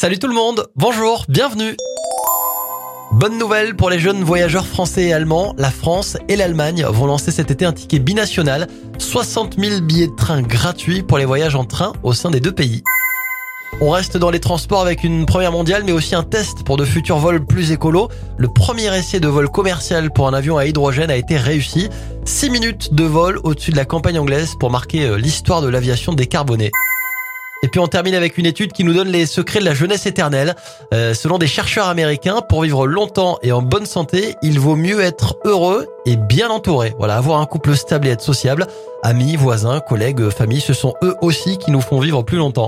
Salut tout le monde, bonjour, bienvenue. Bonne nouvelle pour les jeunes voyageurs français et allemands, la France et l'Allemagne vont lancer cet été un ticket binational, 60 000 billets de train gratuits pour les voyages en train au sein des deux pays. On reste dans les transports avec une première mondiale, mais aussi un test pour de futurs vols plus écolos. Le premier essai de vol commercial pour un avion à hydrogène a été réussi. 6 minutes de vol au-dessus de la campagne anglaise pour marquer euh, l'histoire de l'aviation décarbonée. Et puis on termine avec une étude qui nous donne les secrets de la jeunesse éternelle. Euh, selon des chercheurs américains, pour vivre longtemps et en bonne santé, il vaut mieux être heureux et bien entouré. Voilà, avoir un couple stable et être sociable. Amis, voisins, collègues, famille, ce sont eux aussi qui nous font vivre plus longtemps.